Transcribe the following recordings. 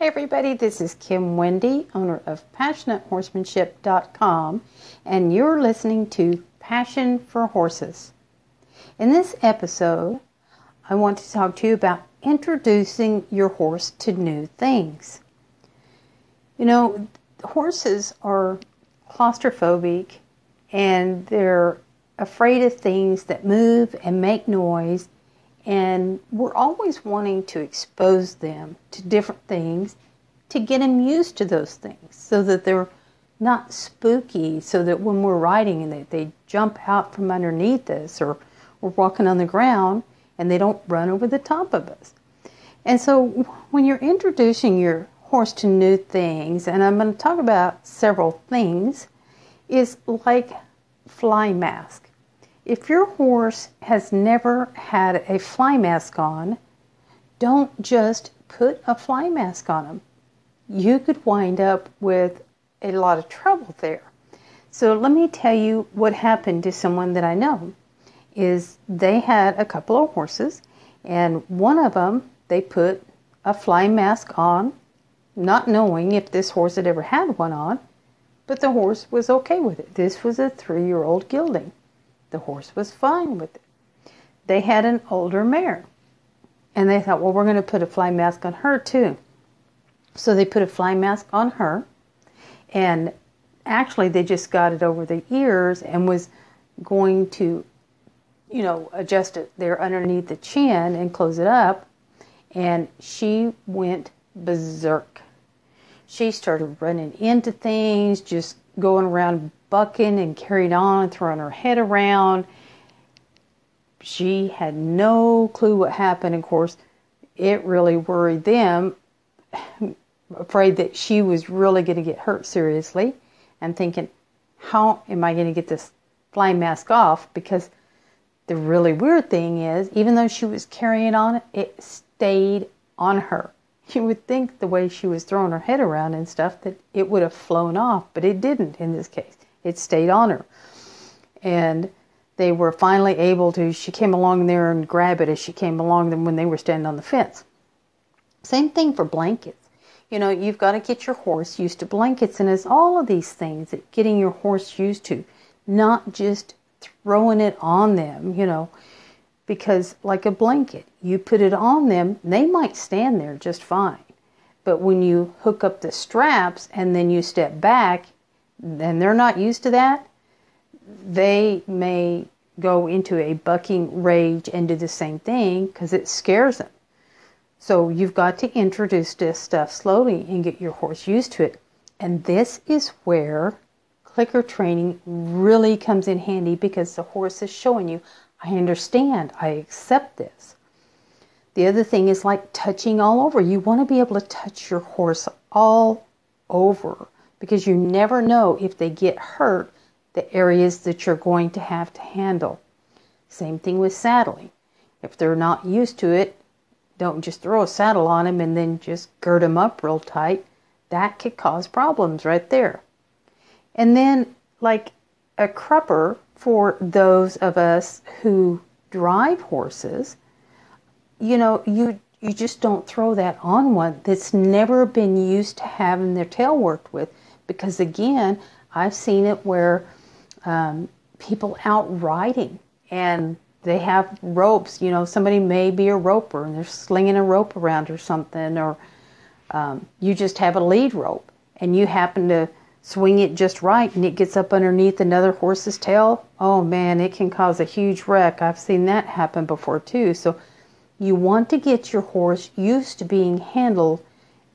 Hey everybody, this is Kim Wendy, owner of PassionateHorsemanship.com, and you're listening to Passion for Horses. In this episode, I want to talk to you about introducing your horse to new things. You know, horses are claustrophobic and they're afraid of things that move and make noise and we're always wanting to expose them to different things to get them used to those things so that they're not spooky, so that when we're riding and they, they jump out from underneath us or we're walking on the ground and they don't run over the top of us. And so when you're introducing your horse to new things, and I'm going to talk about several things, is like fly mask. If your horse has never had a fly mask on, don't just put a fly mask on him. You could wind up with a lot of trouble there. So let me tell you what happened to someone that I know is they had a couple of horses and one of them they put a fly mask on not knowing if this horse had ever had one on but the horse was okay with it. This was a 3-year-old gelding. The horse was fine with it. They had an older mare. And they thought, well, we're going to put a fly mask on her too. So they put a fly mask on her. And actually, they just got it over the ears and was going to, you know, adjust it there underneath the chin and close it up. And she went berserk. She started running into things, just going around bucking and carrying on, and throwing her head around. She had no clue what happened. Of course, it really worried them, afraid that she was really going to get hurt seriously, and thinking, how am I going to get this fly mask off? Because the really weird thing is, even though she was carrying on, it stayed on her. You would think the way she was throwing her head around and stuff that it would have flown off, but it didn't in this case it stayed on her. And they were finally able to, she came along there and grab it as she came along them when they were standing on the fence. Same thing for blankets. You know, you've got to get your horse used to blankets, and it's all of these things that getting your horse used to, not just throwing it on them, you know, because like a blanket, you put it on them, they might stand there just fine. But when you hook up the straps and then you step back and they're not used to that, they may go into a bucking rage and do the same thing because it scares them. So you've got to introduce this stuff slowly and get your horse used to it. And this is where clicker training really comes in handy because the horse is showing you, I understand, I accept this. The other thing is like touching all over. You want to be able to touch your horse all over because you never know if they get hurt the areas that you're going to have to handle. Same thing with saddling. If they're not used to it, don't just throw a saddle on them and then just gird them up real tight. That could cause problems right there. And then, like a crupper for those of us who drive horses, you know, you you just don't throw that on one that's never been used to having their tail worked with because again, I've seen it where um, people out riding and they have ropes. You know, somebody may be a roper and they're slinging a rope around or something, or um, you just have a lead rope and you happen to swing it just right and it gets up underneath another horse's tail. Oh man, it can cause a huge wreck. I've seen that happen before too. So you want to get your horse used to being handled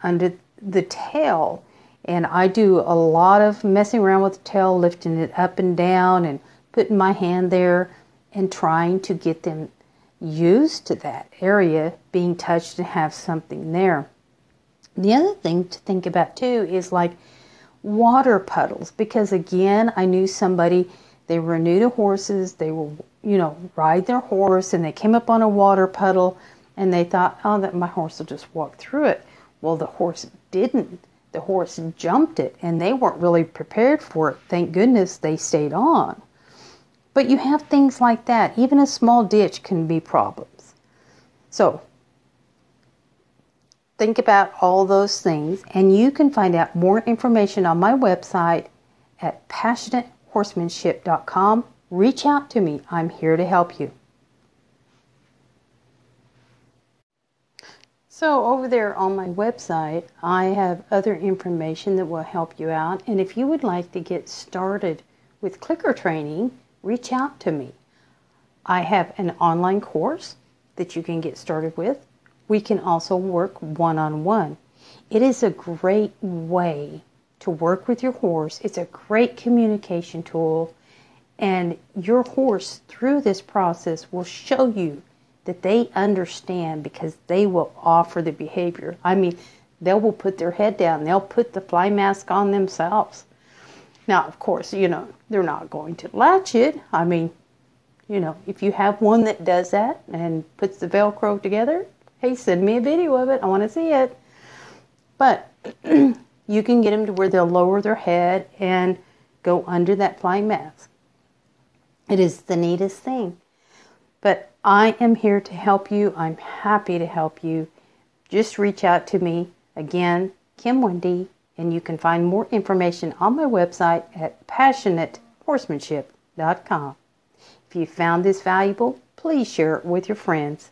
under the tail and I do a lot of messing around with the tail, lifting it up and down and putting my hand there and trying to get them used to that area being touched and have something there. The other thing to think about too is like water puddles because again, I knew somebody they were new to horses, they were you know, ride their horse and they came up on a water puddle and they thought, "Oh, that my horse will just walk through it." Well, the horse didn't the horse jumped it and they weren't really prepared for it. Thank goodness they stayed on. But you have things like that. Even a small ditch can be problems. So, think about all those things, and you can find out more information on my website at passionatehorsemanship.com. Reach out to me. I'm here to help you. So, over there on my website, I have other information that will help you out. And if you would like to get started with clicker training, reach out to me. I have an online course that you can get started with. We can also work one on one. It is a great way to work with your horse, it's a great communication tool. And your horse, through this process, will show you that they understand because they will offer the behavior. I mean, they will put their head down, they'll put the fly mask on themselves. Now, of course, you know, they're not going to latch it. I mean, you know, if you have one that does that and puts the Velcro together, hey, send me a video of it. I want to see it. But you can get them to where they'll lower their head and go under that flying mask. It is the neatest thing. But I am here to help you. I'm happy to help you. Just reach out to me. Again, Kim Wendy, and you can find more information on my website at passionatehorsemanship.com. If you found this valuable, please share it with your friends.